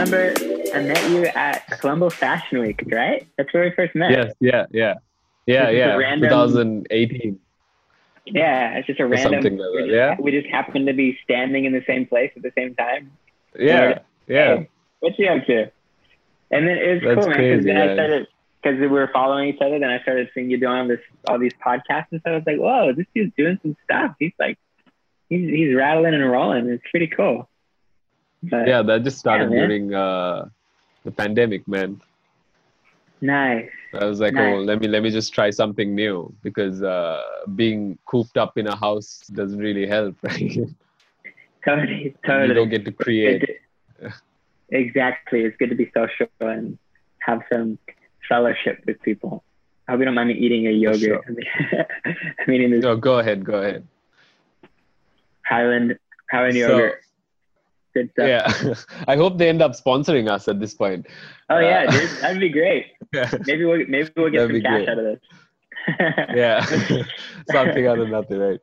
remember I met you at Colombo Fashion Week, right? That's where we first met. Yes, yeah, yeah. Yeah, yeah. random- 2018. Yeah, it's just a random. something like we that, just- yeah. We just happened to be standing in the same place at the same time. Yeah, yeah. Hey, what you up to? And then it was That's cool, man. Because crazy, then I started because we were following each other. Then I started seeing you doing this all these podcasts and stuff. I was like, whoa, this dude's doing some stuff. He's like, he's he's rattling and rolling. It's pretty cool. But, Yeah, that just started man. during uh, the pandemic, man. Nice. I was like, Nice. oh, let me let me just try something new because uh, being cooped up in a house doesn't really help, right? you Totally. You don't get to create. To- exactly. It's good to be social and have some fellowship with people. I hope you don't mind me eating a yogurt. I'm eating this No, go ahead, go ahead. Highland Highland So- yogurt. Good stuff. Yeah, I hope they end up sponsoring us at this point. Oh yeah, Uh, dude, that'd be great. Yeah, Maybe we'll maybe we'll get That'd some cash great. out of this. yeah, something out of nothing, right?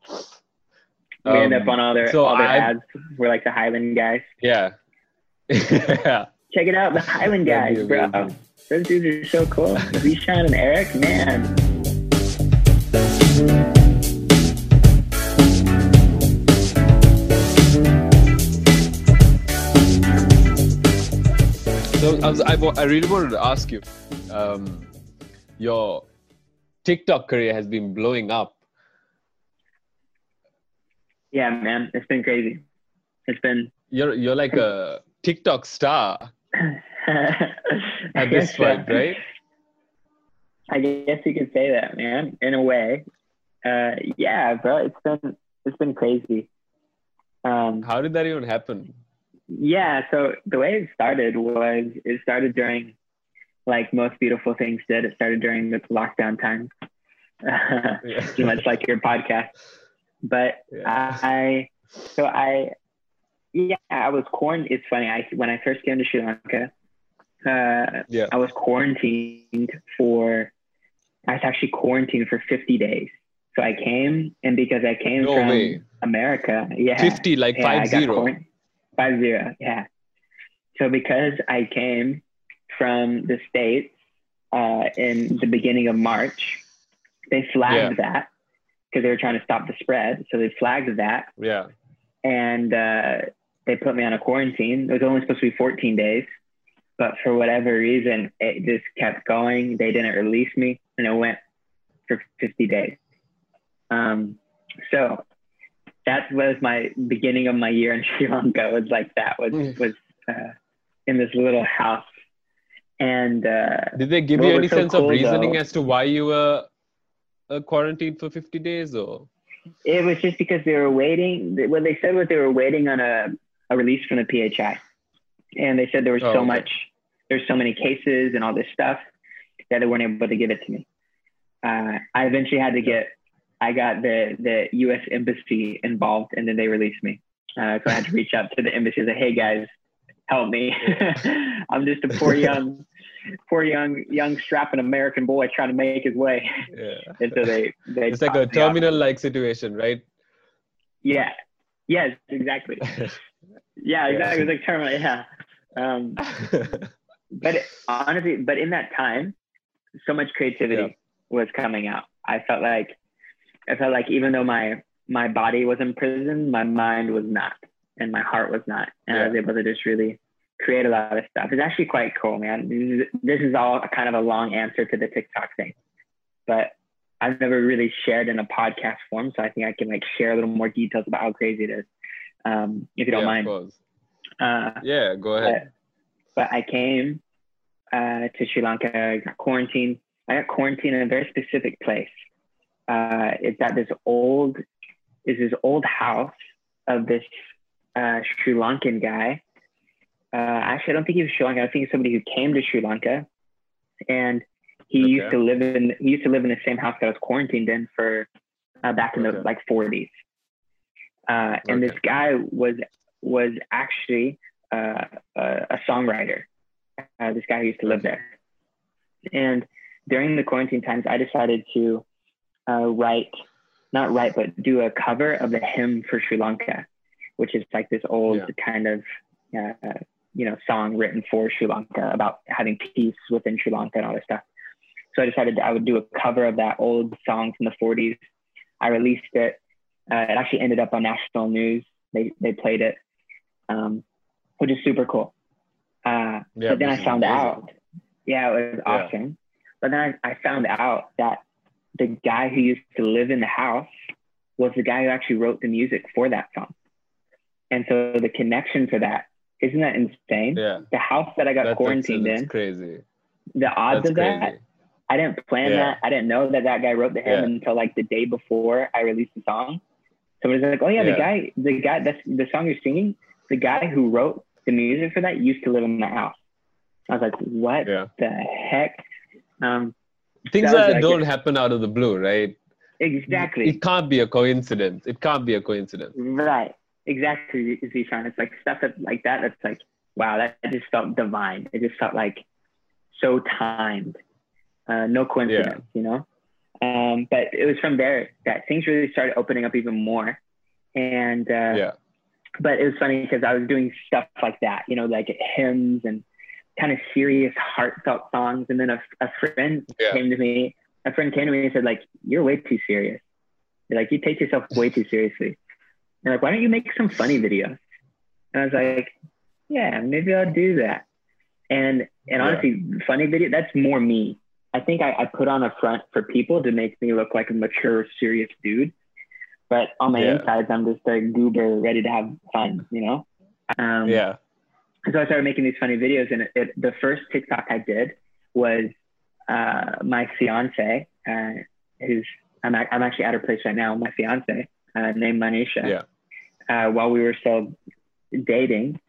we end Um, up on all their so all their I- ads. We're like the Highland guys. Yeah, yeah. Check it out, the Highland guys, bro. Those dudes are so cool. Zishan and Eric, man. So I, was, I, I really wanted to ask you, um, your TikTok career has been blowing up. Yeah, man, it's been crazy. It's been You're you're like a TikTok star at at this point, right? I guess you could say that, man. In a way, uh, yeah, bro. It's been it's been crazy. Um, How did that even happen? Yeah. So the way it started was it started during, like most beautiful things did. It started during the lockdown time, Yeah. much like your podcast. But Yeah. I, so I, yeah, I was quarantined. It's funny. I when I first came to Sri Lanka, uh, Yeah. I was quarantined for. I was actually quarantined for 50 days. So I came, and because I came No from way. America, yeah, 50, like yeah, five zero. quarant- Five zero, yeah. So because I came from the states uh, in the beginning of March, they flagged that because they were trying to stop the spread. So they flagged that, Yeah. and uh, they put me on a quarantine. It was only supposed to be 14 days, but for whatever reason, it just kept going. They didn't release me, and it went for 50 days. Um, so that was my beginning of my year in Sri Lanka. It was like that. Was Mm. was uh, in this little house, and uh, Did they give you was any so sense of reasoning though- as to why you were uh, quarantined for 50 days or? it was just because they were waiting. What they said was they were waiting on a, a release from the PHI, and they said there was Oh, so okay. much, there's so many cases and all this stuff that they weren't able to give it to me. Uh, I eventually had to get, I got the the U.S. embassy involved, and then they released me. Uh, so I had to reach out to the embassy and say, "Hey guys, help me! I'm just a poor young, poor young young strapping American boy trying to make his way." Yeah. And so they they It's like a tossed me off. terminal like situation, right? Yeah. Yes, exactly. Yeah, exactly. It was like terminal. Yeah. Um, but it- honestly, but in that time, so much creativity Yeah. was coming out. I felt like, I felt like even though my my body was in prison, my mind was not, and my heart was not, and I was able to just really create a lot of stuff. It's actually quite cool, man. This is, this is all kind of a long answer to the TikTok thing, but I've never really shared in a podcast form, so I think I can like share a little more details about how crazy it is, um, if you don't yeah, mind. Uh, Yeah, go ahead. but I came uh, to Sri Lanka, I got quarantined. I got quarantined in a very specific place. Uh, it's at this old, is this old house of this uh, Sri Lankan guy. Uh, actually, I don't think he was Sri Lankan. I think he's somebody who came to Sri Lanka, and he Okay. used to live in he used to live in the same house that I was quarantined in for uh, back in the like 40s. Uh, and this guy was was actually uh, a, a songwriter. Uh, this guy who used to live there. And during the quarantine times, I decided to uh, write, not write, but do a cover of the hymn for Sri Lanka, which is like this old Yeah. kind of uh, you know, song written for Sri Lanka about having peace within Sri Lanka and all this stuff. So I decided I would do a cover of that old song from the 40s. I released it. Uh, it actually ended up on national news. They they played it, um, which is super cool. Uh, yeah, but then I found amazing. out, yeah, it was awesome. Yeah. But then I, I found out that the guy who used to live in the house was the guy who actually wrote the music for that song. And so the connection for that, isn't that insane? Yeah. The house that I got that's, quarantined in. crazy. The odds that's of crazy. that, I didn't plan yeah. that. I didn't know that that guy wrote the hymn yeah. until like the day before I released the song. Somebody's like, "Oh yeah, yeah, the guy, the guy, that's the song you're singing. The guy who wrote the music for that used to live in the house." I was like, "What the heck?" Um, Things that like don't it. happen out of the blue, right? Exactly. It can't be a coincidence. It can't be a coincidence. Right. Exactly, Zishan. It's like stuff that, like that. That's like, wow, that just felt divine. It just felt like so timed. Uh, no coincidence, yeah. you know. Um, but it was from there that things really started opening up even more. And uh, yeah. But it was funny because I was doing stuff like that, you know, like hymns and kind of serious, heartfelt songs. And then a, a friend yeah. came to me. A friend came to me and said, like, "You're way too serious. You're like, you take yourself way too seriously." And like, why don't you make some funny videos? And I was like, yeah, maybe I'll do that. And and honestly, yeah. funny video, that's more me. I think I, I, put on a front for people to make me look like a mature, serious dude. But on my yeah. insides, I'm just a goober ready to have fun, you know? Um, yeah. So I started making these funny videos. And it, it, the first TikTok I did was uh, my fiance, uh, who's, I'm, I'm actually at her place right now, my fiance, uh, named Manisha. Yeah. Uh, while we were still dating,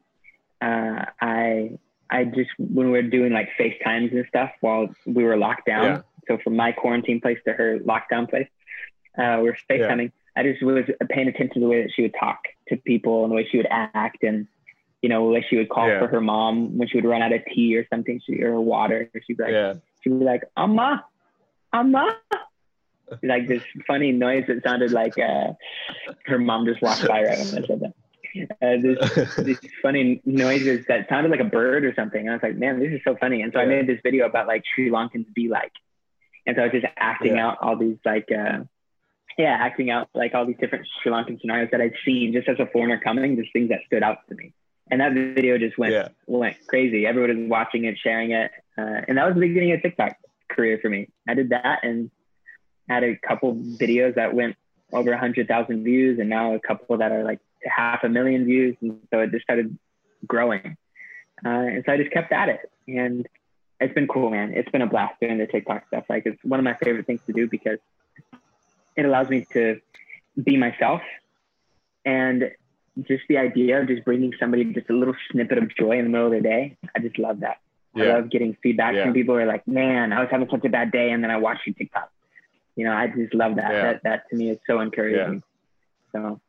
uh, I I just when we were doing like FaceTimes and stuff while we were locked down. Yeah. So from my quarantine place to her lockdown place, uh, we are FaceTiming. Yeah. I just was paying attention to the way that she would talk to people and the way she would act and you know, like she would call yeah. for her mom when she would run out of tea or something, she, or water. She'd be like, yeah. she'd be like, "Amma, Amma," like this funny noise that sounded like uh, her mom just walked by right when I said that uh, this, these funny noises that sounded like a bird or something. And I was like, man, this is so funny. And so yeah. I made this video about like Sri Lankans be like. And so I was just acting yeah. out all these like, uh, yeah, acting out like all these different Sri Lankan scenarios that I'd seen just as a foreigner coming, just things that stood out to me. And that video just went yeah. went crazy. Everyone was watching it, sharing it, uh, and that was the beginning of TikTok career for me. I did that and had a couple videos that went over a hundred thousand views, and now a couple that are like half a million views. And so it just started growing. Uh, and so I just kept at it. And it's been cool, man. It's been a blast doing the TikTok stuff. Like it's one of my favorite things to do because it allows me to be myself. And just the idea of just bringing somebody just a little snippet of joy in the middle of the day, I just love that. Yeah. I love getting feedback yeah. from people who are like, man, I was having such a bad day. And then I watched you TikTok. You know, I just love that. Yeah. That, that to me is so encouraging. So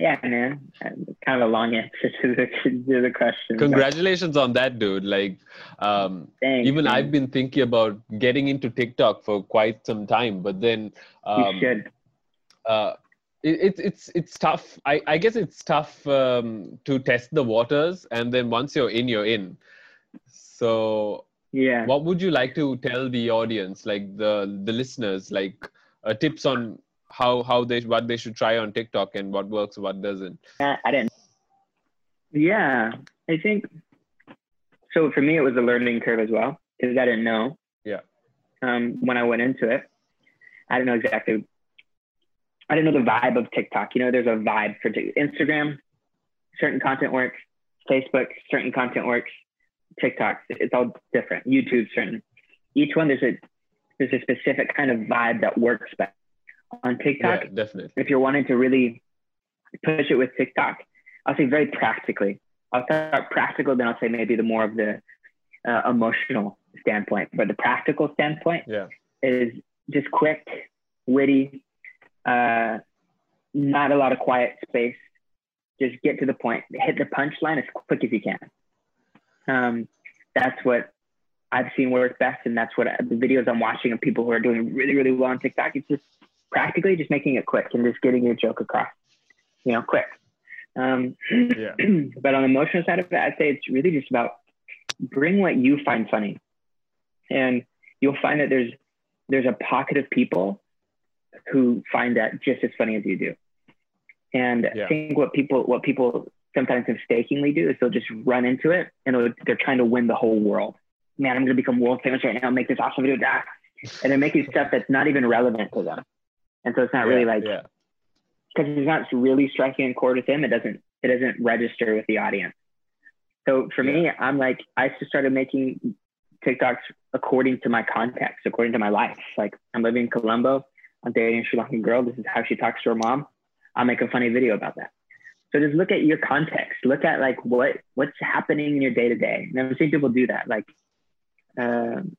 yeah, man. Kind of a long answer to the, to the question. Congratulations but. on that, dude. Like, um, Thanks, even man. I've been thinking about getting into TikTok for quite some time, but then um, you should. Uh, it, it's it's tough. I, I guess it's tough um, to test the waters, and then once you're in, you're in. So yeah, what would you like to tell the audience, like the the listeners, like uh, tips on how how they what they should try on TikTok and what works, what doesn't. I didn't. Yeah, I think so. For me, it was a learning curve as well because I didn't know. Yeah. Um, when I went into it, I didn't know exactly. I didn't know the vibe of TikTok. You know, there's a vibe for t- Instagram. Certain content works. Facebook, certain content works. TikTok, it's all different. YouTube, certain. Each one there's a there's a specific kind of vibe that works best on TikTok. Yeah, definitely. If you're wanting to really push it with TikTok, I'll say very practically. I'll start practical, then I'll say maybe the more of the uh, emotional standpoint. But the practical standpoint yeah. is just quick, witty, uh, not a lot of quiet space. Just get to the point, hit the punchline as quick as you can. Um, that's what I've seen work best, and that's what I, the videos I'm watching of people who are doing really, really well on TikTok. It's just practically just making it quick and just getting your joke across, you know, quick. Um, Yeah. but on the emotional side of it, I'd say it's really just about bring what you find funny, and you'll find that there's there's a pocket of people who find that just as funny as you do. And Yeah. I think what people what people sometimes mistakenly do is they'll just run into it and they're trying to win the whole world. Man, I'm gonna become world famous right now. Make this awesome video, ah. and they're making stuff that's not even relevant to them. And so it's not really Yeah, like yeah. because it's not really striking a chord with them. It doesn't it doesn't register with the audience. So for me, I'm like I just started making TikToks according to my context, according to my life. Like I'm living in Colombo, Dating a Sri Lankan girl. This is how she talks to her mom. I'll make a funny video about that. So just look at your context. Look at like what what's happening in your day to day. And I've seen people do that. Like, um,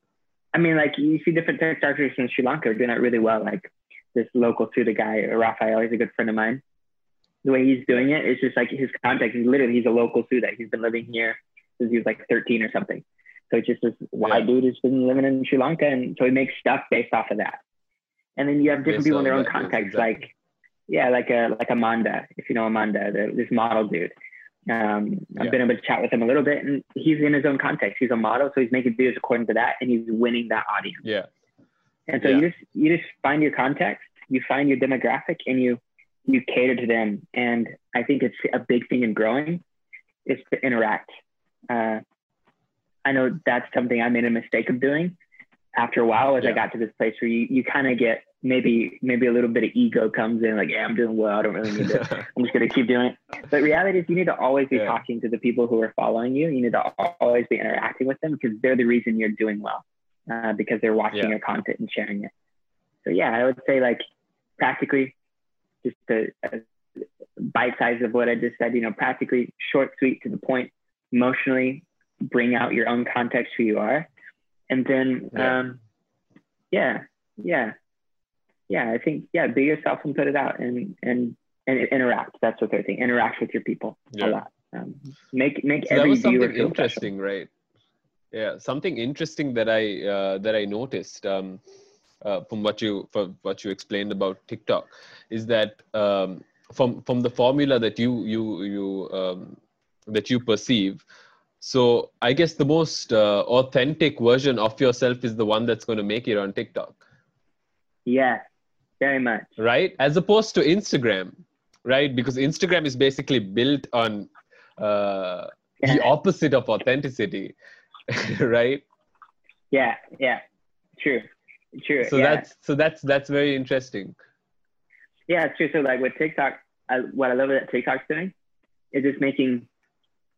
I mean, like you see different TikTokers in Sri Lanka are doing that really well. Like this local Suda guy, Raphael, he's a good friend of mine. The way he's doing it is just like his context. He's literally he's a local Suda. He's been living here since he was like 13 or something. So it's just this white Yeah. dude who's been living in Sri Lanka, and so he makes stuff based off of that. And then you have different Based people in their own that, context, exactly. like yeah, like a like Amanda, if you know Amanda, the, this model dude. Um, I've Yeah. been able to chat with him a little bit, and he's in his own context. He's a model, so he's making videos according to that, and he's winning that audience. Yeah. And so Yeah. you just you just find your context, you find your demographic, and you you cater to them. And I think it's a big thing in growing is to interact. Uh, I know that's something I made a mistake of doing after a while as I got to this place where you, you kind of get maybe maybe a little bit of ego comes in like yeah I'm doing well I don't really need to I'm just gonna keep doing it but reality is you need to always be Yeah. talking to the people who are following you you need to always be interacting with them because they're the reason you're doing well uh, because they're watching Yeah. your content and sharing it so yeah I would say like practically just a, a bite size of what I just said you know practically short sweet to the point emotionally bring out your own context who you are and then Yeah. um yeah yeah yeah i think yeah be yourself and put it out and and and interact that's what they're saying interact with your people Yeah. a lot um, make make So that every was viewer something interesting, right? Yeah, something interesting that I uh, that I noticed um, uh, from what you from what you explained about TikTok is that um, from from the formula that you you you um, that you perceive. So I guess the most uh, authentic version of yourself is the one that's going to make it on TikTok, special. Very much right? As opposed to Instagram, right? Because Instagram is basically built on uh, the opposite of authenticity, right? yeah yeah true true So yeah. that's so that's that's very interesting. Yeah, it's true. So like with TikTok, I, what I love that TikTok's doing is it's making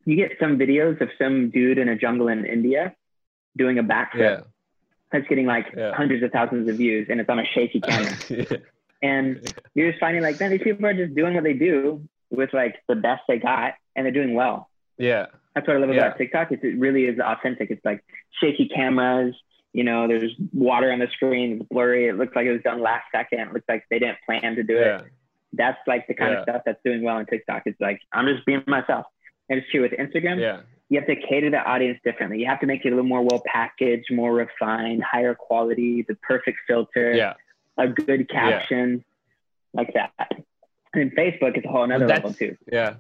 you get some videos of some dude in a jungle in India doing a backflip Yeah. That's getting like Yeah. hundreds of thousands of views and it's on a shaky camera. yeah. and you're just finding like, man, these people are just doing what they do with like the best they got and they're doing well. Yeah. That's what I love Yeah. about TikTok. It's, it really is authentic. It's like shaky cameras. You know, there's water on the screen. It's blurry. It looks like it was done last second. It looks like they didn't plan to do it. That's like the kind of stuff that's doing well on TikTok. It's like I'm just being myself. And it's true with Instagram. Yeah. You have to cater the audience differently. You have to make it a little more well packaged, more refined, higher quality, the perfect filter, Yeah. a good caption, like that. And Facebook is a whole another level too. Yeah.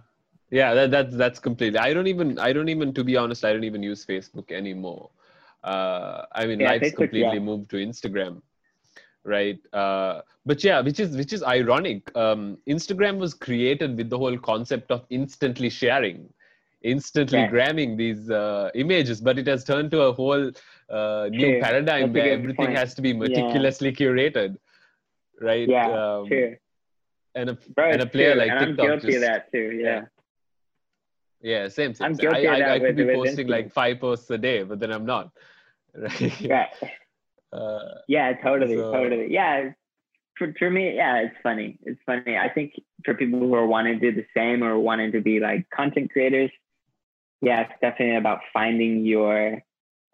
Yeah, that, that's that's completely. I don't even I don't even to be honest, I don't even use Facebook anymore. Uh, I mean, Yeah, life's Facebook, completely yeah. moved to Instagram, right? Uh, but yeah, which is which is ironic. Um, Instagram was created with the whole concept of instantly sharing, instantly Yeah. grabbing these uh, images, but it has turned to a whole uh, new paradigm That's where everything point. has to be meticulously curated, right? Yeah, um, true. And a Bro, and a player true. like and I'm TikTok guilty just of that too. Yeah. yeah. Yeah, same. same I'm guilty I, of that I, I could with- be posting like five posts a day, but then I'm not. Right. Right. Uh, Yeah, totally, So- totally. Yeah, for, for me, yeah, it's funny. It's funny. I think for people who are wanting to do the same or wanting to be like content creators, yeah, it's definitely about finding your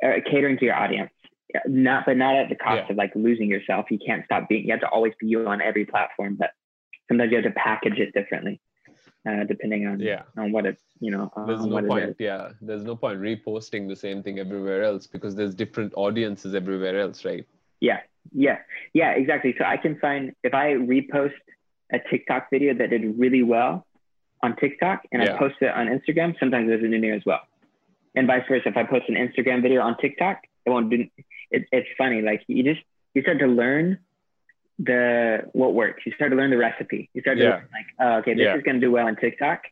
or catering to your audience. Not, but not at the cost Yeah. of like losing yourself. You can't stop being. You have to always be you on every platform, but sometimes you have to package it differently, uh, depending on yeah. on what it's you know There's no point. Yeah. There's no point reposting the same thing everywhere else because there's different audiences everywhere else, right? Yeah, yeah, yeah, exactly. So I can find if I repost a TikTok video that did really well, on TikTok and Yeah. I post it on Instagram, sometimes there's a new as well. And vice versa. If I post an Instagram video on TikTok, it won't do. It, it's funny. Like you just you start to learn the what works. You start to learn the recipe. You start to Yeah. learn, like, oh, okay, this Yeah. is gonna do well on TikTok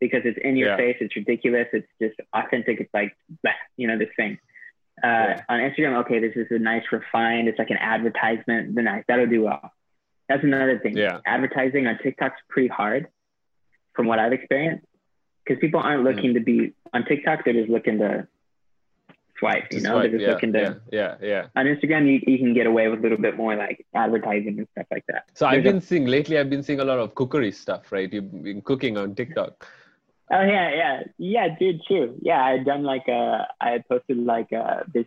because it's in your face. It's ridiculous. It's just authentic. It's like bleh, you know this thing. Uh. On Instagram, okay, this is a nice refined. It's like an advertisement. The nice that'll do well. That's another thing. Yeah. Advertising on TikTok's pretty hard, from what I've experienced, because people aren't Mm. looking to be on TikTok. They're just looking to swipe. You Just know, like- they're just yeah, looking to. yeah, yeah, yeah. On Instagram, you, you can get away with a little bit more like advertising and stuff like that. So I've There's a- been seeing lately. I've been seeing a lot of cookery stuff, right? You've been cooking on TikTok. Oh yeah, yeah, yeah, dude. True. Yeah, I had done like a. I had posted like a this.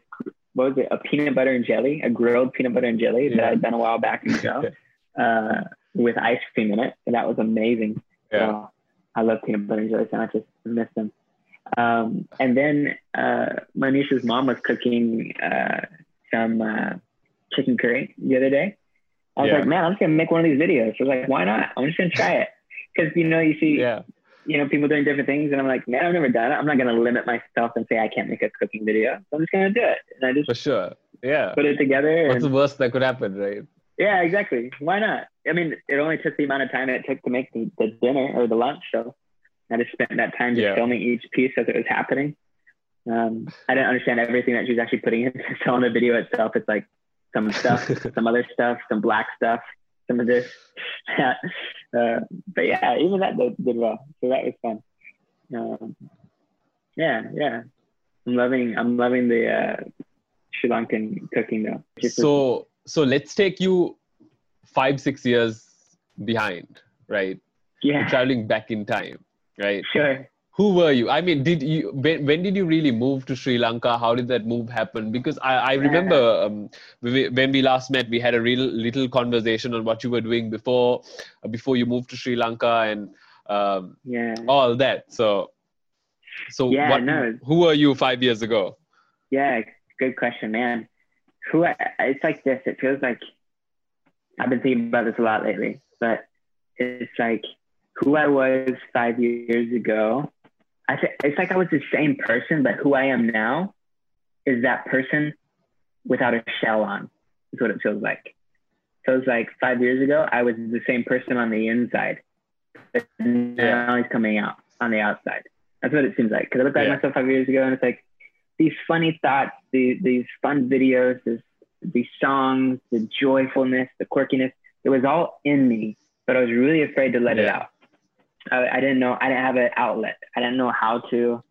What was it? A peanut butter and jelly, a grilled peanut butter and jelly that I had done a while back in the show, uh, with ice cream in it, and that was amazing. Yeah. So, I love peanut butter and jelly sandwiches. I just miss them. Um, and then uh, Manisha's mom was cooking uh, some uh, chicken curry the other day. I was Yeah. like, man, I'm just gonna make one of these videos. I was like, why not? I'm just gonna try it because you know you see Yeah. you know people doing different things, and I'm like, man, I've never done it. I'm not gonna limit myself and say I can't make a cooking video. So I'm just gonna do it, and I just For sure. Yeah. put it together. What's And, the worst that could happen, right? Yeah, exactly. Why not? I mean, it only took the amount of time it took to make the, the dinner or the lunch, so I just spent that time just Yeah. filming each piece as it was happening. Um, I didn't understand everything that she was actually putting in. So on the video itself, it's like some stuff, some other stuff, some black stuff, some of this. uh, but yeah, even that did, did well. So that was fun. Um, yeah, yeah. I'm loving. I'm loving the uh, Sri Lankan cooking though. Just so so let's take you five six years behind right? Yeah, traveling back in time right? Sure. who were you? I mean did you when, when did you really move to sri lanka? How did that move happen? Because i, I remember um, when we- when we last met we had a real little conversation on what you were doing before uh, before you moved to sri lanka and um, Yeah. all that. So so Yeah, what no. who were you five years ago? Yeah, good question, man. Who I, it's like this. It feels like I've been thinking about this a lot lately, but it's like who I was five years ago. I th- it's like I was the same person, but who I am now is that person without a shell on. Is what it feels like. So it's like five years ago, I was the same person on the inside, but now he's coming out on the outside. That's what it seems like. Because I look back Yeah. at myself five years ago, and it's like these funny thoughts, these, these fun videos, this, these songs, the joyfulness, the quirkiness. It was all in me, but I was really afraid to let it out. I, I didn't know. I didn't have an outlet. I didn't know how to.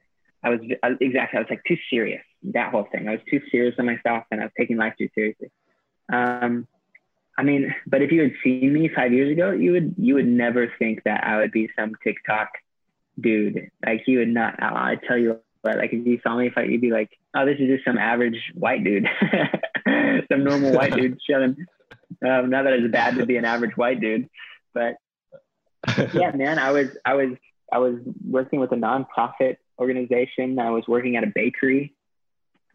I was I, exactly. I was like too serious. That whole thing. I was too serious on myself, and I was taking life too seriously. Um, I mean, but if you had seen me five years ago, you would you would never think that I would be some TikTok dude. Like you would not. I tell you what. Like if you saw me, fight, you'd be like, oh, this is just some average white dude, some normal white dude chilling. Um, not that it's bad to be an average white dude, but yeah, man, I was I was I was working with a nonprofit organization. I was working at a bakery.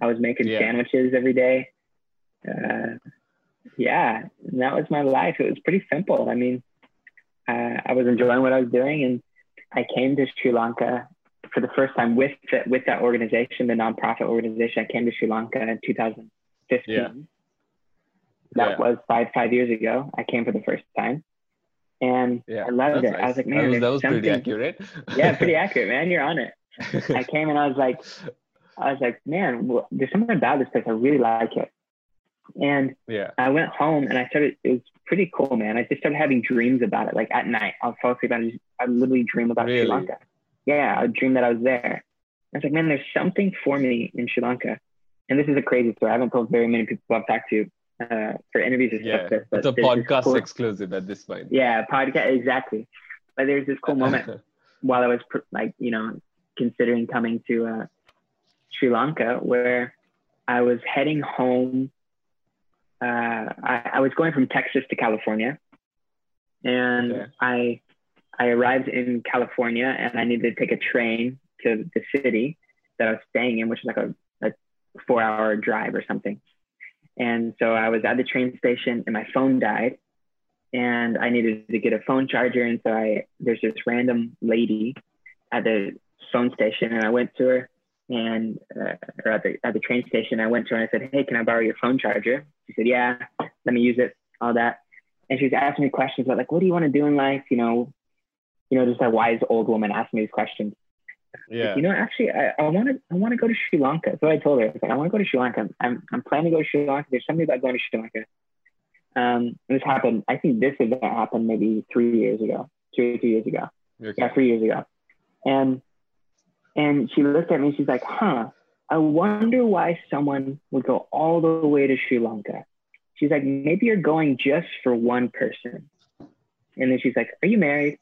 I was making Yeah. sandwiches every day. Uh, yeah, and that was my life. It was pretty simple. I mean, uh, I was enjoying what I was doing, and I came to Sri Lanka for the first time with the, with that organization, the nonprofit organization. I came to Sri Lanka in 2015. Yeah. That Yeah. was five five years ago. I came for the first time, and yeah I loved that's it. I was like, man, that was, that was pretty accurate yeah, pretty accurate, man. You're on it. I came and I was like, I was like, man, well, there's something about this place. I really like it. And yeah I went home and I started. It was pretty cool, man. I just started having dreams about it. Like at night, I'll fall asleep and I, just, I literally dream about Really? Sri Lanka. Yeah, I dream that I was there. I was like, man, there's something for me in Sri Lanka. And this is a crazy story. I haven't told very many people I've talked to uh, for interviews and yeah stuff. But it's a podcast cool- exclusive at this point Yeah, podcast exactly. But there's this cool moment while I was pr- like, you know, considering coming to uh, Sri Lanka, where I was heading home. Uh, I, I was going from Texas to California, and Okay. I I arrived in California, and I needed to take a train to the city that I was staying in, which is like a, a four hour drive or something. And so I was at the train station, and my phone died, and I needed to get a phone charger. And so I, there's this random lady at the phone station and I went to her and, uh, or at the, at the train station, I went to her and I said, Hey, can I borrow your phone charger? She said, yeah, let me use it, all that. And she was asking me questions about like, what do you want to do in life? You know, you know, just a wise old woman asking me these questions. Yeah. You know, actually, I, I want to I want to go to Sri Lanka. So I told her, I, like, I want to go to Sri Lanka. I'm, I'm planning to go to Sri Lanka. There's something about going to Sri Lanka. Um, this happened. I think this event happened maybe three years ago, two or three years ago. Okay. Yeah, three years ago. And and she looked at me. She's like, "Huh? I wonder why someone would go all the way to Sri Lanka." She's like, "Maybe you're going just for one person." And then she's like, "Are you married?"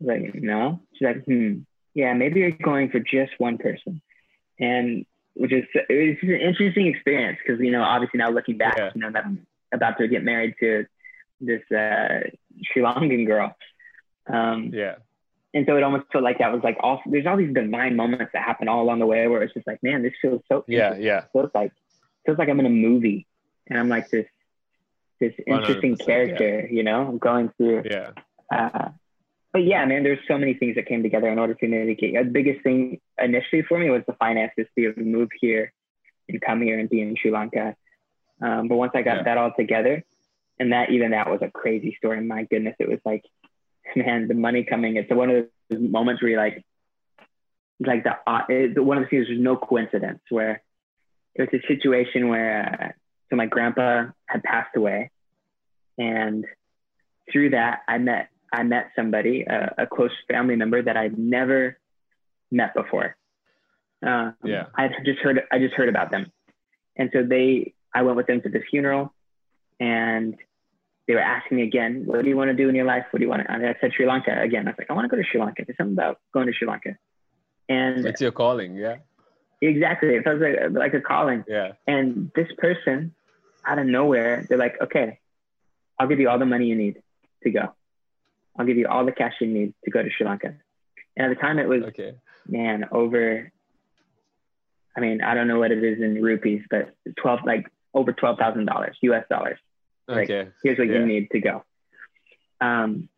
Like, "No." She's like, "Hmm." yeah, maybe you're going for just one person. And which is it's an interesting experience because you know obviously now looking back, yeah. you know that I'm about to get married to this uh, Sri Lankan girl. Um, yeah. And so it almost felt like that was like all there's all these divine moments that happen all along the way where it's just like, man, this feels so yeah, yeah. It feels like feels like I'm in a movie and I'm like this this interesting character, yeah. you know, I'm going through yeah. Uh, but yeah, man, there's so many things that came together in order to get. The biggest thing initially for me was the finances to be able to move here and come here and be in Sri Lanka. Um, but once I got yeah. that all together, and that even that was a crazy story. My goodness, it was like, man, the money coming. It's one of those moments where you're like, like the uh, it, one of the things. There's no coincidence where it was a situation where uh, so my grandpa had passed away, and through that I met I met somebody, a, a close family member that I'd never met before. Uh, yeah. I just heard, I just heard about them. And so they, I went with them to the funeral and they were asking me again, what do you want to do in your life? What do you want to, and I said Sri Lanka again. I was like, I want to go to Sri Lanka. There's something about going to Sri Lanka. And it's your calling. Yeah. Exactly. It feels like, like a calling. Yeah. And this person out of nowhere, they're like, okay, I'll give you all the money you need to go. I'll give you all the cash you need to go to Sri Lanka. And at the time, it was okay. man over. I mean, I don't know what it is in rupees, but twelve like over twelve thousand dollars U.S. dollars. Okay. Like, here's what yeah. you need to go. Um,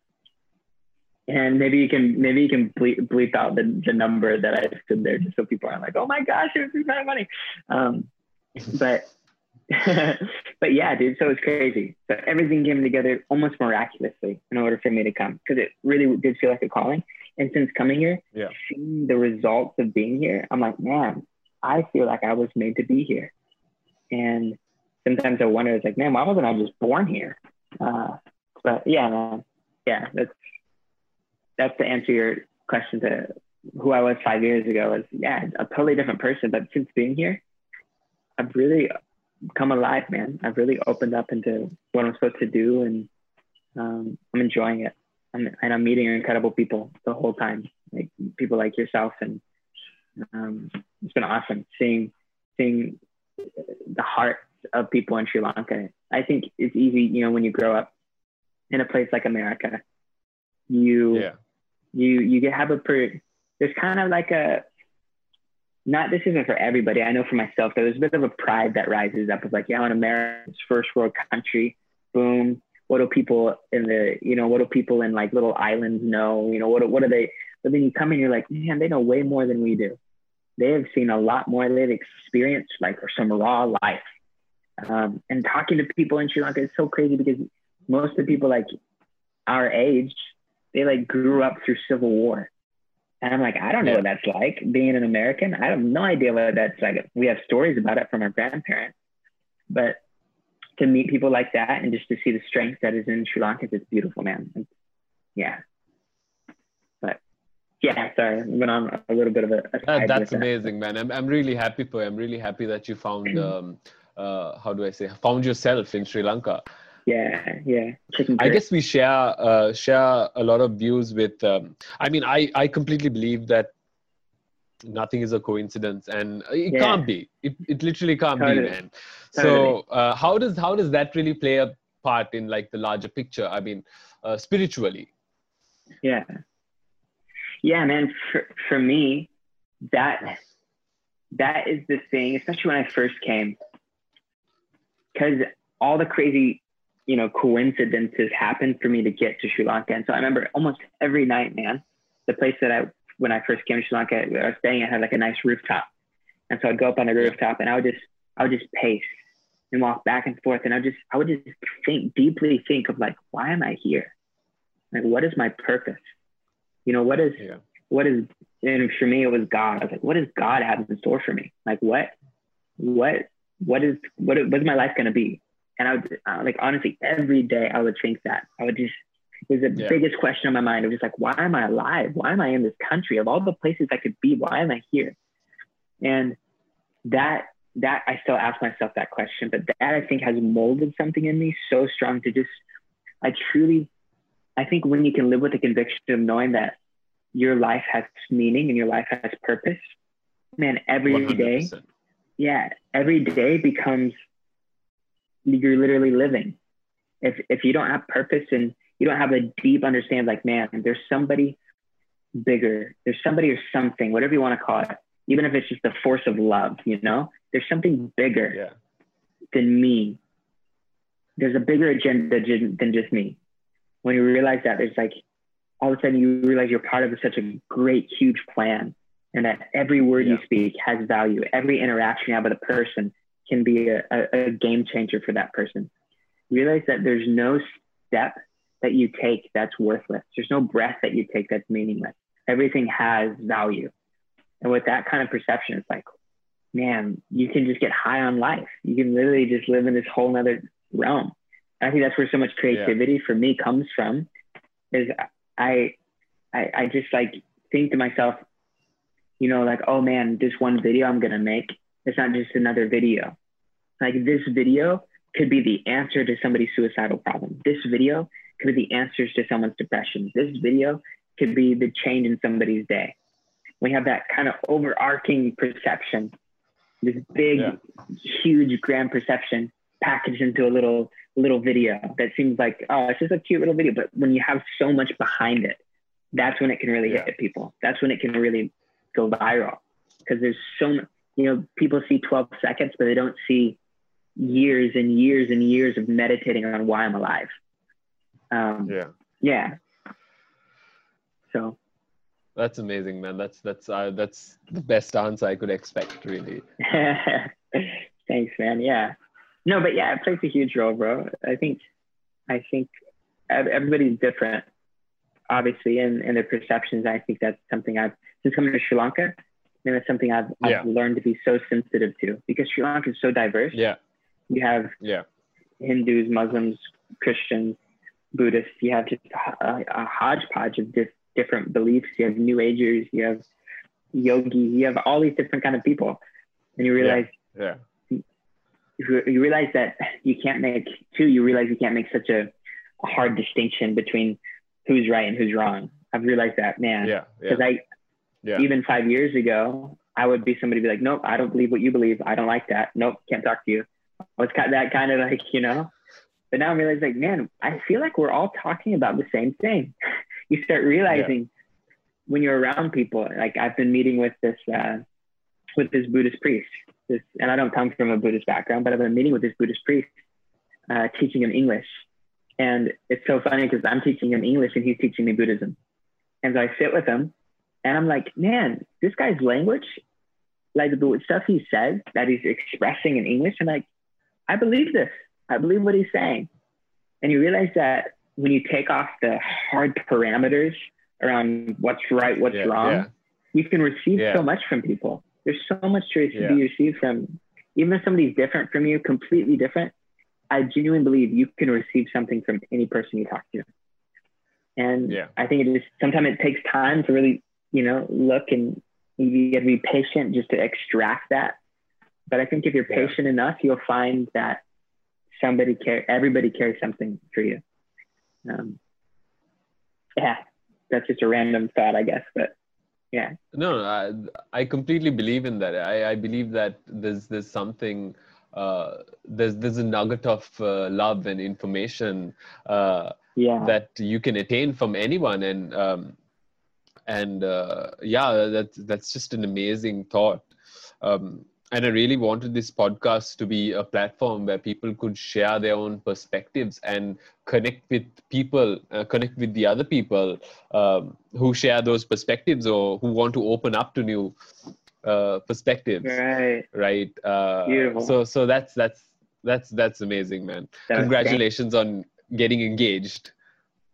and maybe you can maybe you can bleep, bleep out the, the number that I stood there just so people aren't like, oh my gosh, it was amount of money. Um, but but yeah, dude, so it's crazy. So everything came together almost miraculously in order for me to come because it really did feel like a calling. And since coming here, yeah. seeing the results of being here, I'm like, man, I feel like I was made to be here. And sometimes I wonder, it's like, man, why wasn't I just born here? Uh, but yeah, man, yeah, that's that's to answer your question to who I was five years ago. Was yeah, a totally different person. But since being here, I've really come alive, man. I've really opened up into what I'm supposed to do, and um, I'm enjoying it. I'm, and I'm meeting incredible people the whole time, like people like yourself, and um, it's been awesome seeing seeing the heart of people in Sri Lanka. I think it's easy, you know, when you grow up in a place like America, you yeah. you you get have a per, there's kind of like a not this isn't for everybody. I know for myself there's a bit of a pride that rises up of like, yeah, I'm an America's first world country. Boom. What do people in the you know what do people in like little islands know? You know what what are they? But then you come in, you're like, man, they know way more than we do. They have seen a lot more. They've experienced like some raw life. Um, and talking to people in Sri Lanka is so crazy because most of the people like our age, they like grew up through civil war and I'm like, I don't know what that's like being an American. I have no idea what that's like. We have stories about it from our grandparents, but to meet people like that and just to see the strength that is in Sri Lanka, it's beautiful, man. It's, yeah. But yeah, sorry, I went on a little bit of a. a that's amazing, man. I'm, I'm really happy for you. I'm really happy that you found, um, uh, how do I say, found yourself in Sri Lanka yeah yeah. I guess we share uh, share a lot of views with um, i mean i i completely believe that nothing is a coincidence and it yeah. can't be. It, it literally can't totally. be man totally. so uh, how does how does that really play a part in like the larger picture? I mean uh, spiritually. Yeah. Yeah man for, for me that that is the thing especially when i first came. Because all the crazy you know, coincidences happened for me to get to Sri Lanka. And so I remember almost every night, man, the place that I, when I first came to Sri Lanka, I was staying at had like a nice rooftop. And so I'd go up on the rooftop and I would just, I would just pace and walk back and forth. And I would just, I would just think deeply think of like, why am I here? Like, what is my purpose? You know, what is, yeah. what is, and for me, it was God. I was like, what does God have in store for me? Like, what, what, what is, what, what is my life going to be? And I would uh, like honestly every day I would think that I would just it was the yeah. biggest question on my mind. It was just like, why am I alive? Why am I in this country? Of all the places I could be, why am I here? And that that I still ask myself that question, but that I think has molded something in me so strong to just I truly I think when you can live with the conviction of knowing that your life has meaning and your life has purpose, man, every 100%. day, yeah, every day becomes you're literally living. If if you don't have purpose and you don't have a deep understanding, like man, there's somebody bigger, there's somebody or something, whatever you want to call it, even if it's just the force of love, you know, there's something bigger yeah. than me. There's a bigger agenda than just me. When you realize that, there's like all of a sudden you realize you're part of such a great, huge plan, and that every word yeah. you speak has value. Every interaction you have with a person can be a, a, game changer for that person. Realize that there's no step that you take that's worthless. There's no breath that you take that's meaningless. Everything has value. And with that kind of perception, it's like, man, you can just get high on life. You can literally just live in this whole nother realm. I think that's where so much creativity yeah. for me comes from is I, I, I just like think to myself, you know, like, oh man, this one video I'm going to make it's not just another video. Like this video could be the answer to somebody's suicidal problem. This video could be the answers to someone's depression. This video could be the change in somebody's day. We have that kind of overarching perception, this big, yeah. huge, grand perception packaged into a little little video that seems like oh it's just a cute little video but when you have so much behind it that's when it can really yeah. hit people that's when it can really go viral because there's so much you know, people see 12 seconds, but they don't see years and years and years of meditating on why I'm alive. Um, yeah. Yeah. So. That's amazing, man. That's that's uh, that's the best answer I could expect, really. Thanks, man. Yeah. No, but yeah, it plays a huge role, bro. I think, I think everybody's different, obviously, in, in their perceptions. I think that's something I've since coming to Sri Lanka and it's something I've, yeah. I've learned to be so sensitive to because Sri Lanka is so diverse. Yeah. You have yeah. Hindus, Muslims, Christians, Buddhists. You have just a, a hodgepodge of dif- different beliefs. You have New Agers. You have yogis. You have all these different kind of people, and you realize. Yeah. yeah. You, you realize that you can't make too. You realize you can't make such a, a hard distinction between who's right and who's wrong. I've realized that, man. Yeah. Because yeah. I yeah. even five years ago, I would be somebody be like, nope, I don't believe what you believe. I don't like that. Nope, can't talk to you. It's got that kind of like, you know. But now I'm realizing, like, man, I feel like we're all talking about the same thing. you start realizing yeah. when you're around people, like I've been meeting with this uh, with this Buddhist priest. This, and I don't come from a Buddhist background, but I've been meeting with this Buddhist priest, uh, teaching him English. And it's so funny because I'm teaching him English and he's teaching me Buddhism. And so I sit with him and I'm like, man, this guy's language, like the stuff he says that he's expressing in English, I'm like, I believe this. I believe what he's saying. And you realize that when you take off the hard parameters around what's right, what's yeah, wrong, yeah. you can receive yeah. so much from people. There's so much truth to be received from, even if somebody's different from you, completely different. I genuinely believe you can receive something from any person you talk to. And yeah. I think it just sometimes it takes time to really you know, look and you got to be patient just to extract that. But I think if you're patient yeah. enough, you'll find that somebody care, everybody carries something for you. Um, yeah, that's just a random thought, I guess, but yeah. No, I, I completely believe in that. I, I believe that there's there's something. Uh, there's there's a nugget of uh, love and information uh, yeah. that you can attain from anyone, and um, and uh, yeah that's that's just an amazing thought um, and I really wanted this podcast to be a platform where people could share their own perspectives and connect with people, uh, connect with the other people um, who share those perspectives or who want to open up to new uh, perspectives. Right. Right. Uh, Beautiful. So, so that's that's that's that's amazing, man. That Congratulations on getting engaged.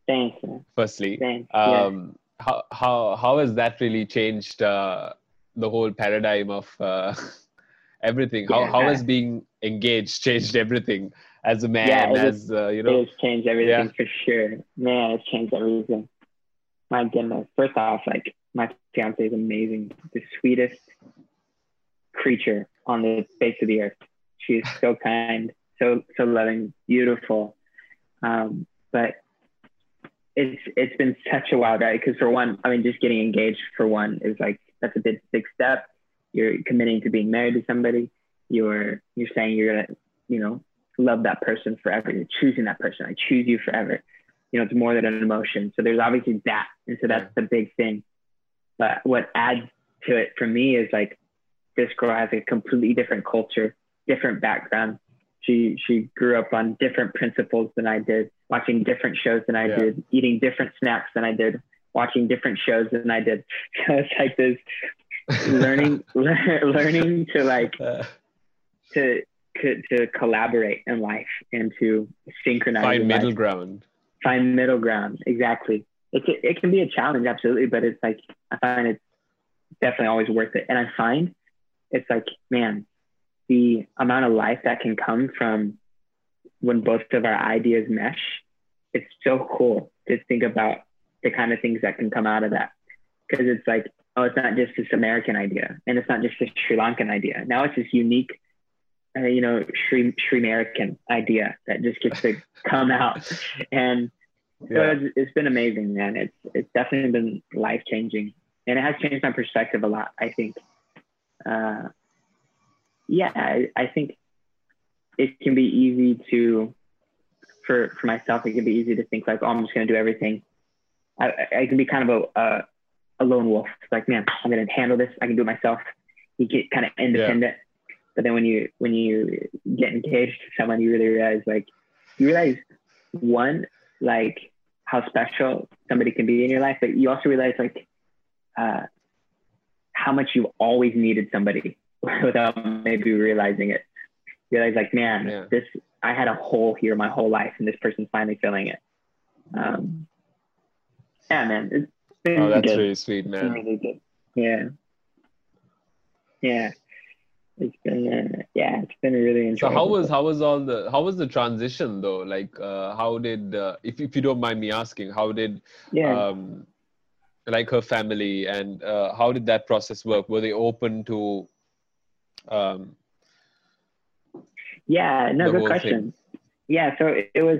Thanks. Man. Firstly, Thanks. um, how how how has that really changed uh, the whole paradigm of uh, everything? How how has being engaged changed everything as a man, Yeah, as uh, you It know? has changed everything Yeah. for sure. Man, it's changed everything. My goodness. First off, like my fiance is amazing. The sweetest creature on the face of the earth. She is so kind, so so loving, beautiful. Um, but it's it's been such a wild ride because for one, I mean, just getting engaged for one is like that's a big big step. You're committing to being married to somebody. You're you're saying you're gonna you know love that person forever. You're choosing that person. I choose you forever. You know, it's more than an emotion. So there's obviously that. And so that's the big thing. But what adds to it for me is like this girl has a completely different culture, different background. She she grew up on different principles than I did, watching different shows than I Yeah. did, eating different snacks than I did, watching different shows than I did. So it's like this learning learning to like Uh, to to, to collaborate in life and to synchronize find middle life. ground. find middle ground exactly it, can- it can be a challenge absolutely but it's like i find it's definitely always worth it and i find it's like man the amount of life that can come from when both of our ideas mesh it's so cool to think about the kind of things that can come out of that because it's like oh it's not just this american idea and it's not just this sri lankan idea now it's this unique uh, you know Sri Sri American idea that just gets to come out and so Yeah. it's, it's been amazing, man. It's it's definitely been life changing, and it has changed my perspective a lot. I think, uh, yeah, I, I think it can be easy to, for for myself, it can be easy to think like, oh, I'm just gonna do everything. I, I can be kind of a, a a lone wolf. It's like, man, I'm gonna handle this. I can do it myself. You get kind of independent, but then when you when you get engaged to someone, you really realize like you realize one like how special somebody can be in your life, but you also realize like uh, how much you've always needed somebody without maybe realizing it. Realize like, man, Yeah. this I had a hole here my whole life, and this person's finally filling it. Um, yeah, man, it's been Oh, that's good. really sweet, man. really good. Yeah, yeah. It's been uh, yeah, it's been really interesting. So how was how was all the how was the transition though? Like uh, how did uh, if if you don't mind me asking, how did yeah. um, like her family and uh, how did that process work? Were they open to um, Yeah, no, good question. Yeah, so it, it was.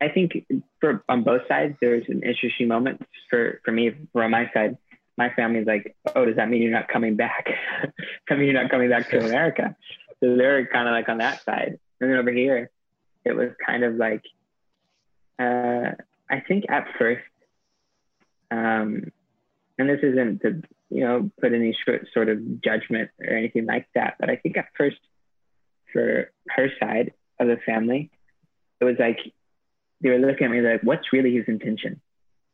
I think for on both sides there was an interesting moment for for me. From my side, my family's like, "Oh, does that mean you're not coming back? that mean you're not coming back to America?" So they're kind of like on that side, and then over here, it was kind of like, uh, I think at first, um, and this isn't to you know put any short, sort of judgment or anything like that, but I think at first for her side of the family, it was like they were looking at me like, what's really his intention?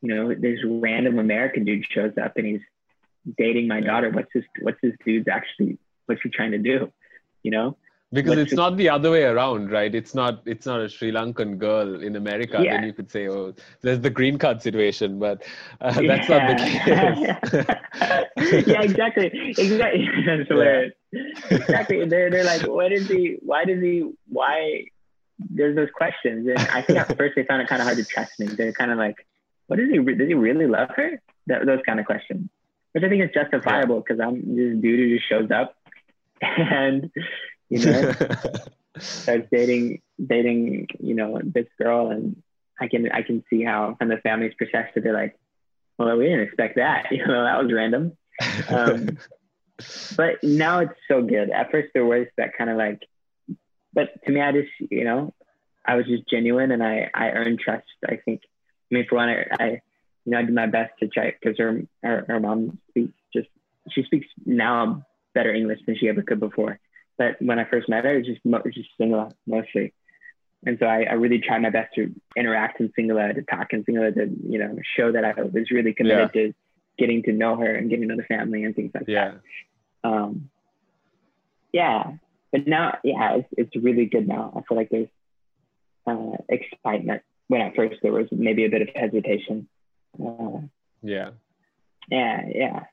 You know, this random American dude shows up and he's dating my daughter. What's this? What's this dude's actually? What's he trying to do? You know? Because Let's it's not the other way around, right? It's not it's not a Sri Lankan girl in America. Yeah. Then you could say, oh, there's the green card situation, but uh, that's not the case. yeah, exactly. Exactly. That's hilarious. Exactly. They're they're like, what is he? Why does he? Why? There's those questions, and I think at first they found it kind of hard to trust me. They're kind of like, what is he? Does he really love her? That, those kind of questions, which I think is justifiable because I'm this dude who just shows up and you know? Starts dating dating you know this girl and i can i can see how from the family's perspective they're like well we didn't expect that. You know that was random. Um, but now it's so good. At first there was that kind of like but to me i just you know i was just genuine and i i earned trust i think. I mean for one i, I you know i did my best to try because her, her her mom speaks just she speaks now better English than she ever could before. But when I first met her, it was just it was just Sinhala mostly. And so I, I really tried my best to interact in Sinhala, to talk in Sinhala, to you know show that I was really committed yeah. to getting to know her and getting to know the family and things like yeah. that. Um, yeah, but now, yeah, it's, it's really good now. I feel like there's uh, excitement. When at first there was maybe a bit of hesitation. Uh, yeah. Yeah, yeah.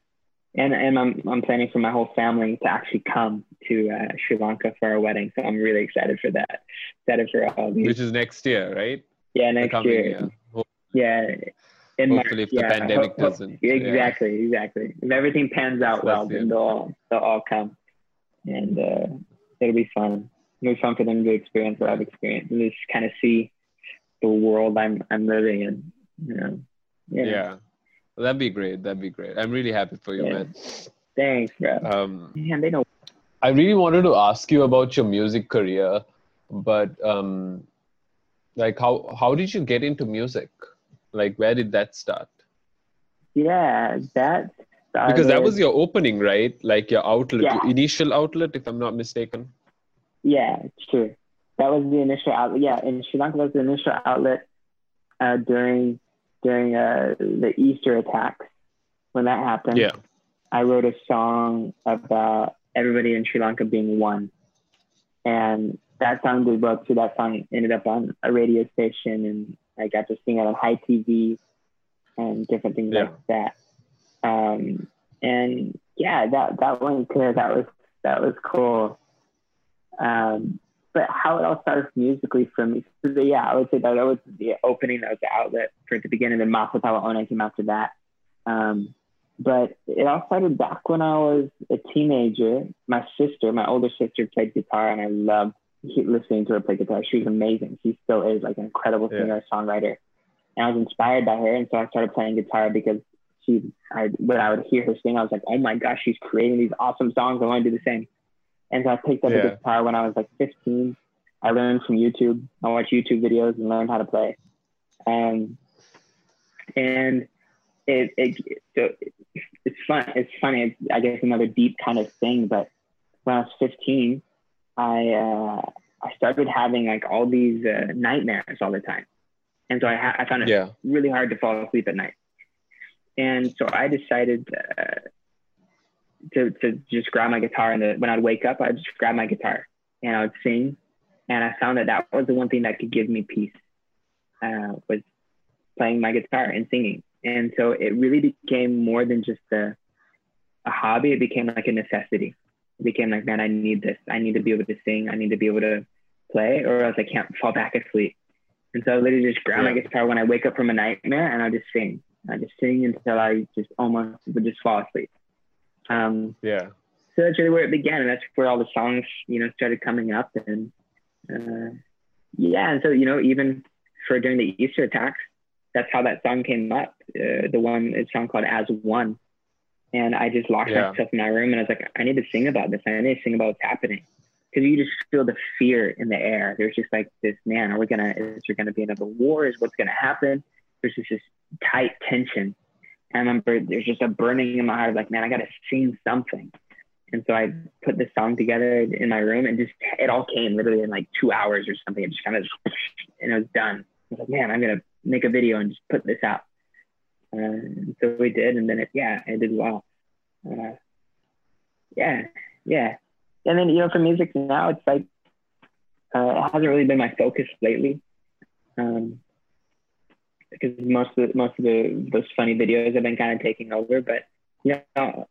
And and I'm I'm planning for my whole family to actually come to uh, Sri Lanka for our wedding, so I'm really excited for that. Excited for all these. Which is next year, right? Yeah, next year. year. Yeah. In Hopefully, March, if yeah, the pandemic hope, doesn't. Exactly, yeah. exactly. If everything pans out well, then they'll all, they'll all come, and uh, it'll be fun. It'll be fun for them to experience what I've experienced and just kind of see the world I'm I'm living in. You know. Yeah. yeah. Well, that'd be great. That'd be great. I'm really happy for you, yeah. man. Thanks, bro. Um, man, they know. I really wanted to ask you about your music career, but um, like how how did you get into music? Like where did that start? Yeah, that started... because that was your opening, right? Like your outlet, yeah. your initial outlet, if I'm not mistaken. Yeah, it's true. That was the initial outlet. Yeah, in Sri Lanka, was the initial outlet uh, during during uh, the Easter attacks when that happened. Yeah. I wrote a song about everybody in Sri Lanka being one. And that song did well too. That song ended up on a radio station and I got to sing it on high TV and different things yeah. like that. Um, and yeah, that, that went clear. That was, that was cool. Um, but how it all started musically for me. So yeah, I would say that, that was the opening, that was the outlet for it to begin, and then Masatawa One came after that. Um, but it all started back when I was a teenager. My sister, my older sister, played guitar, and I loved listening to her play guitar. She was amazing. She still is like an incredible singer, yeah. songwriter. And I was inspired by her, and so I started playing guitar because she, I, when I would hear her sing, I was like, oh my gosh, she's creating these awesome songs. I want to do the same. And so I picked up yeah. a guitar when I was like 15. I learned from YouTube. I watched YouTube videos and learned how to play. Um, and it, it, so it's fun. It's funny. It's, I guess another deep kind of thing. But when I was 15, I uh, I started having like all these uh, nightmares all the time, and so I, ha- I found it yeah. really hard to fall asleep at night. And so I decided uh, to, to just grab my guitar and when I'd wake up, I'd just grab my guitar and I would sing. And I found that that was the one thing that could give me peace uh, was playing my guitar and singing. And so it really became more than just a, a hobby. It became like a necessity. It became like, man, I need this. I need to be able to sing. I need to be able to play or else I can't fall back asleep. And so I literally just grab yeah. my guitar when I wake up from a nightmare and I just sing. I just sing until I just almost would just fall asleep. Um, yeah. So that's really where it began, and that's where all the songs, you know, started coming up, and uh, yeah, and so you know, even for during the Easter attacks, that's how that song came up. Uh, the one, it's song called "As One," and I just locked yeah. myself in my room, and I was like, I need to sing about this. I need to sing about what's happening because you just feel the fear in the air. There's just like this, man, are we gonna? Is there gonna be another war? Is what's gonna happen? There's just this tight tension I remember there's just a burning in my heart, like, man, I got to sing something. And so I put this song together in my room and just, it all came literally in like two hours or something. It just kind of, and it was done. I was like, man, I'm to make a video and just put this out. And so we did. And then it, yeah, it did well. Uh, yeah, yeah. And then, you know, for music now, it's like, uh, it hasn't really been my focus lately. Um, because most of the, most of the those funny videos have been kind of taking over. But you know,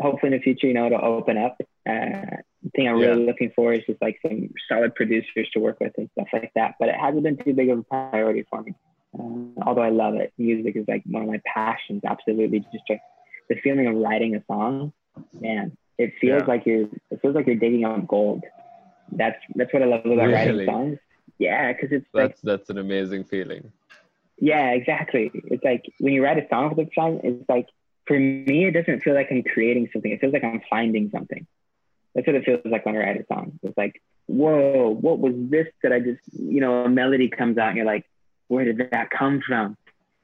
hopefully in the future, you know, it'll open up. Uh, the thing I'm really looking for is just like some solid producers to work with and stuff like that. But it hasn't been too big of a priority for me. Uh, although I love it, music is like one of my passions. Absolutely, just like the feeling of writing a song, man. It feels yeah. like you're. It feels like you're digging up gold. That's that's what I love about really? writing songs. Yeah, because it's that's like, that's an amazing feeling. Yeah, exactly. It's like when you write a song for the song, it's like for me, it doesn't feel like I'm creating something. It feels like I'm finding something. That's what it feels like when I write a song. It's like, whoa, what was this that I just, you know, a melody comes out and you're like, where did that come from?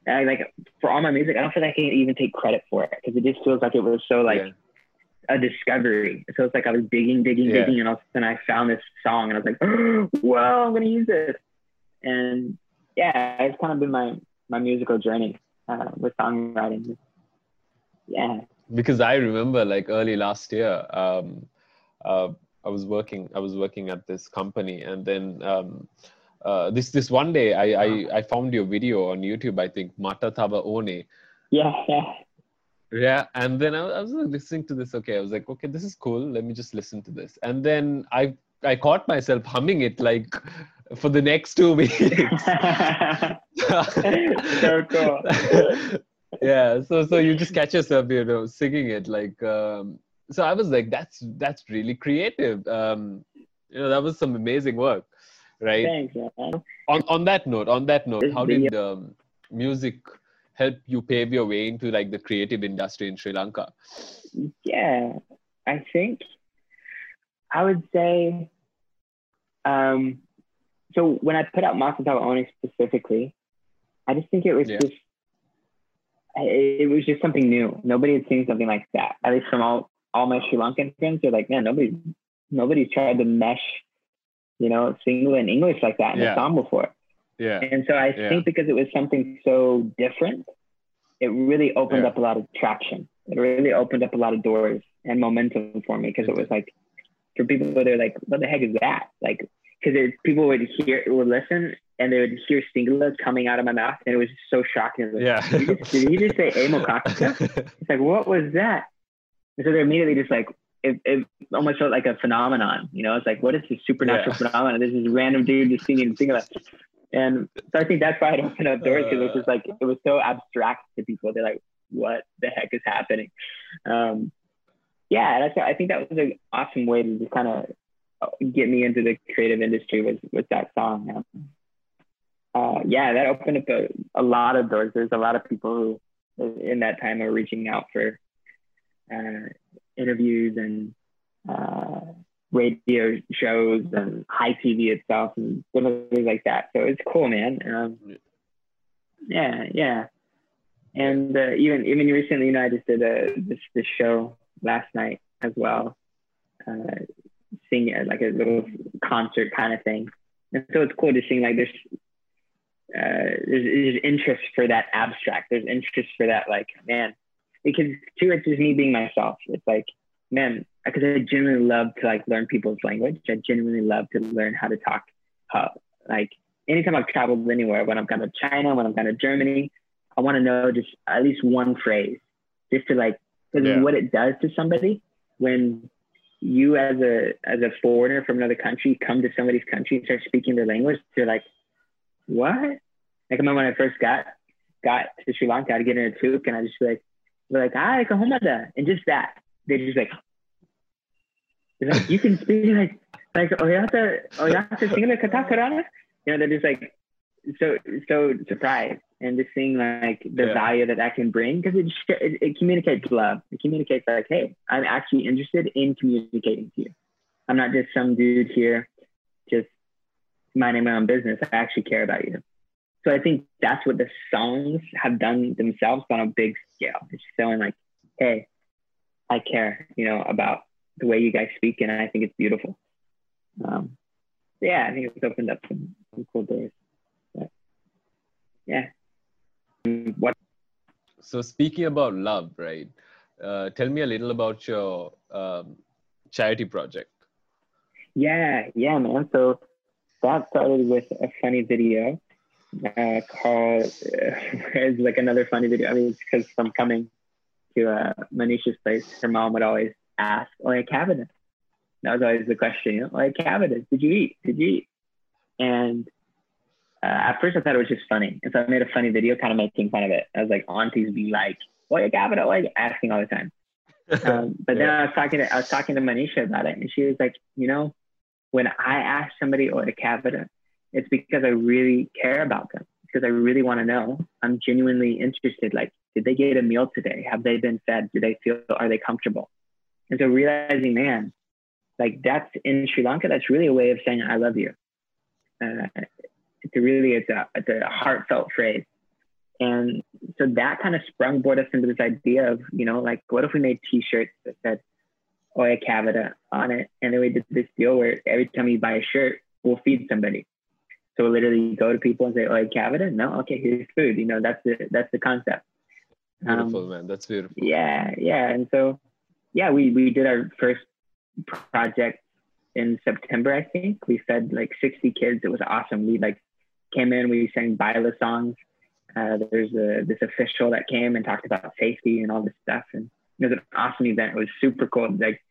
And I like for all my music, I don't feel like I can even take credit for it because it just feels like it was so like, yeah. a discovery. So it's like I was digging, digging, yeah. digging, and all of a sudden I found this song, and I was like, oh, "Well, I'm gonna use this." And yeah, it's kind of been my my musical journey uh, with songwriting. Yeah. Because I remember, like early last year, um, uh, I was working. I was working at this company, and then um, uh, this this one day, I, I I found your video on YouTube. I think Mata Tava One. Yeah, yeah. Yeah, and then I, I was listening to this. Okay, I was like, okay, this is cool. Let me just listen to this. And then I I caught myself humming it like for the next two weeks. so cool. yeah, so so you just catch yourself, you know, singing it like. Um, so I was like, that's that's really creative. Um, you know, that was some amazing work, right? Thanks, man. On on that note, on that note, how did um, music help you pave your way into like the creative industry in Sri Lanka? Yeah, I think I would say. Um, so when I put out Masatao Oni specifically, I just think it was yeah. just it was just something new. Nobody had seen something like that. At least from all all my Sri Lankan friends, they're like, man, nobody nobody's tried to mesh, you know, Sinhala and English like that in yeah. a song before. Yeah. And so I yeah. think because it was something so different, it really opened yeah. up a lot of traction. It really opened up a lot of doors and momentum for me because it was like for people they're like, what the heck is that? Like because people would hear would listen and they would hear Sinhala coming out of my mouth and it was so shocking. Like, yeah. Did he, just, did he just say Amokaka? it's like, what was that? And so they're immediately just like, it, it almost felt like a phenomenon, you know, it's like, what is this supernatural yeah. phenomenon? This is random dude just singing Sinhala. And so I think that's why it opened up doors because it was just like, it was so abstract to people. They're like, what the heck is happening? Um, yeah, that's, I think that was an awesome way to just kind of get me into the creative industry was was that song. Uh, yeah, that opened up a, a lot of doors. There's a lot of people who, in that time, are reaching out for uh, interviews and uh, radio shows and high TV itself and things like that. So it's cool, man. Um, yeah, yeah. And uh, even even recently, you know, I just did a this this show last night as well. Uh, sing like a little concert kind of thing. And so it's cool to sing like there's uh, there's, there's interest for that abstract. There's interest for that like man, because too it's just me being myself. It's like man, because I genuinely love to like learn people's language. I genuinely love to learn how to talk. Like anytime I've traveled anywhere, when I've gone to China, when I've gone to Germany, I want to know just at least one phrase, just to like because yeah. what it does to somebody when you as a as a foreigner from another country come to somebody's country and start speaking their language, they're like, what? Like I remember when I first got got to Sri Lanka, I'd get in a tuk and I just be like, they're like, ah, kahomada, and just that. They just like, they're like you can speak like like oyata oyata singla kata karana. You know, they're just like so so surprised and just seeing like the yeah. value that that can bring because it, it, it communicates love. It communicates like, hey, I'm actually interested in communicating to you. I'm not just some dude here, just minding my own business. I actually care about you. So I think that's what the songs have done themselves on a big scale. It's showing like, hey, I care, you know, about the way you guys speak, and I think it's beautiful. Um, yeah, I think it's opened up some, some cool doors. But, yeah what? So speaking about love right uh, tell me a little about your um, charity project. Yeah yeah man. So that started with a funny video uh, called uh, it's like another funny video. I mean it's because i'm coming to uh, manisha's place. Her mom would always ask like yeah cabinet that was always the question you know like cabinet did you eat? Did you eat? And uh, at first I thought it was just funny. And so I made a funny video kind of making fun of it. I was like, aunties be like, what are you got like asking all the time. Um, but then I was talking to I was talking to Manisha about it, and she was like, you know, when I ask somebody or the cavita, it's because I really care about them, because I really want to know. I'm genuinely interested. Like, did they get a meal today? Have they been fed? Do they feel? Are they comfortable? And so realizing, man, like that's in Sri Lanka, that's really a way of saying I love you. Uh, really it's a it's a heartfelt phrase. And so that kind of sprung board us into this idea of, you know, like what if we made t-shirts that said, Oya Cavida on it. And then we did this deal where every time you buy a shirt, we'll feed somebody. So we'll literally go to people and say, Oya Cavida? No, okay, here's food. You know, that's the that's the concept. Beautiful, um, man. That's beautiful. Yeah, yeah. And so yeah, we we did our first project in September, I think. We fed like 60 kids. It was awesome. We like came in, we sang Baila songs. Uh, there's a, this official that came and talked about safety and all this stuff. And it was an awesome event. It was super cool. Like,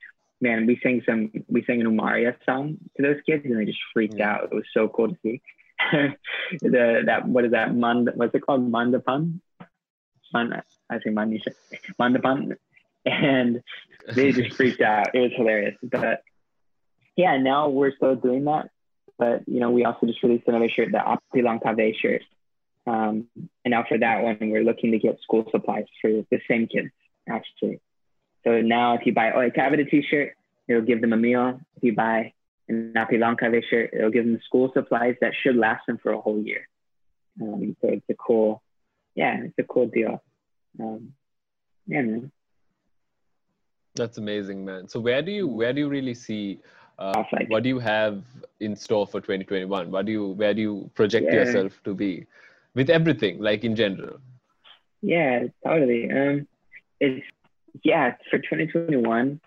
man, we sang some, we sang an Umaria song to those kids and they just freaked out. It was so cool to see. the, that, what is that? Mand, what's it called? Mandapan? Man, I say Manisha. Mandapan. And they just freaked out. It was hilarious. But yeah, now we're still doing that. But you know, we also just released another shirt, the Api Langkave shirt. Um, and now for that one, we're looking to get school supplies for the same kids, actually. So now if you buy oh, a Cavida t-shirt, it'll give them a meal. If you buy an Api Langkave shirt, it'll give them school supplies that should last them for a whole year. Um, so it's a cool, yeah, it's a cool deal. Um, yeah, man. That's amazing, man. So where do you where do you really see uh, what do you have in store for 2021 what do you where do you project yeah. yourself to be? With everything like in general. Yeah totally. Um it's yeah for 2021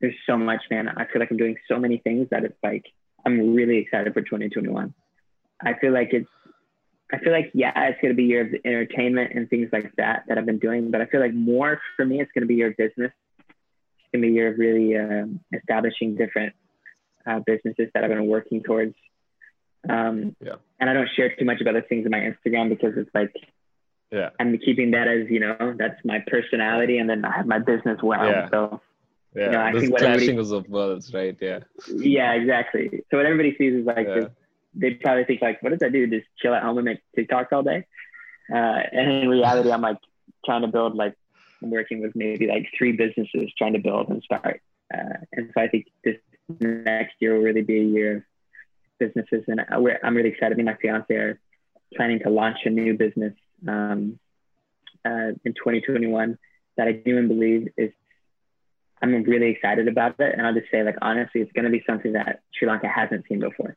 there's so much man. I feel like i'm doing so many things that it's like i'm really excited for 2021 i feel like it's i feel like yeah it's going to be year of entertainment and things like that that i've been doing but i feel like more for me it's going to be your business going to be a year of really um, establishing different uh, businesses that I've been working towards. Um, yeah. And I don't share too much about the things in my Instagram because it's like, yeah, I'm keeping that as you know that's my personality, and then I have my business well. Yeah. So, yeah, you know, I think clashing of worlds, right? Yeah. Yeah, exactly. So what everybody sees is like yeah. they probably think like, what does that do? Just chill at home and make TikToks all day? Uh, and in reality, I'm like trying to build like I'm working with maybe like three businesses trying to build and start. Uh, and so I think this next year will really be a year of businesses. And I'm really excited. Me and my fiance are planning to launch a new business um, uh, in 2021 that I do believe is, I'm really excited about it. And I'll just say, like, honestly, it's going to be something that Sri Lanka hasn't seen before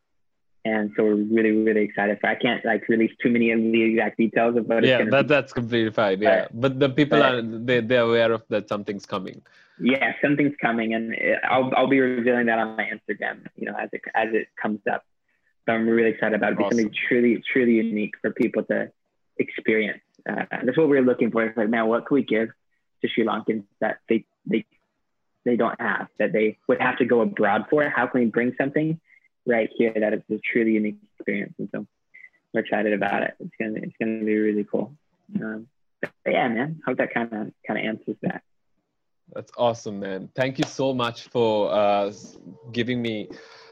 and so we're really really excited for i can't like release too many of the exact details of what yeah that, be. that's completely fine yeah. But, but the people but, are they, they're aware of that something's coming. Yeah something's coming and i'll, I'll be revealing that on my instagram you know as it as it comes up. So i'm really excited about it. Awesome. something truly truly unique for people to experience. Uh, that's what we're looking for. It's like man what can we give to sri lankans that they they they don't have that they would have to go abroad for? How can we bring something right here that it's a truly unique experience. And so we're excited about it. It's gonna it's gonna be really cool. Um, yeah, man. Hope that kind of kind of answers that. That's awesome, man. Thank you so much for uh, giving me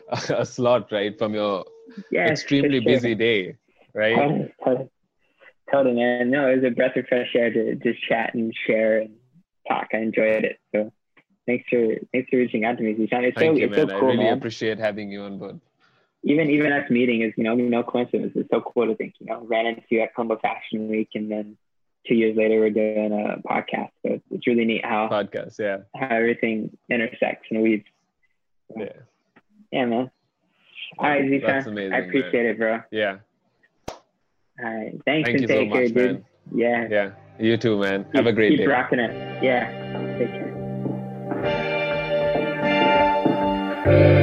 a, a, slot, right, from your yes, extremely sure. busy day, right? Totally, totally, totally, man. No, it was a breath of fresh air to just chat and share and talk. I enjoyed it. So thanks for thanks for reaching out to me, Zishan. It's Thank so you, it's man. so cool, I really man. appreciate having you on board. Even even us meeting is you know no coincidence. It's so cool to think you know ran into you at Colombo Fashion Week and then two years later we're doing a podcast. So it's, really neat how podcast yeah how everything intersects and weaves. So, yeah. Yeah, man. All right, Zishan. That's amazing. I appreciate man. it, bro. Yeah. All right. Thanks Thank and you take so care, much, dude. Man. Yeah. Yeah. You too, man. Keep, Have a great keep day. Keep rocking it. Yeah. Take care. Amen.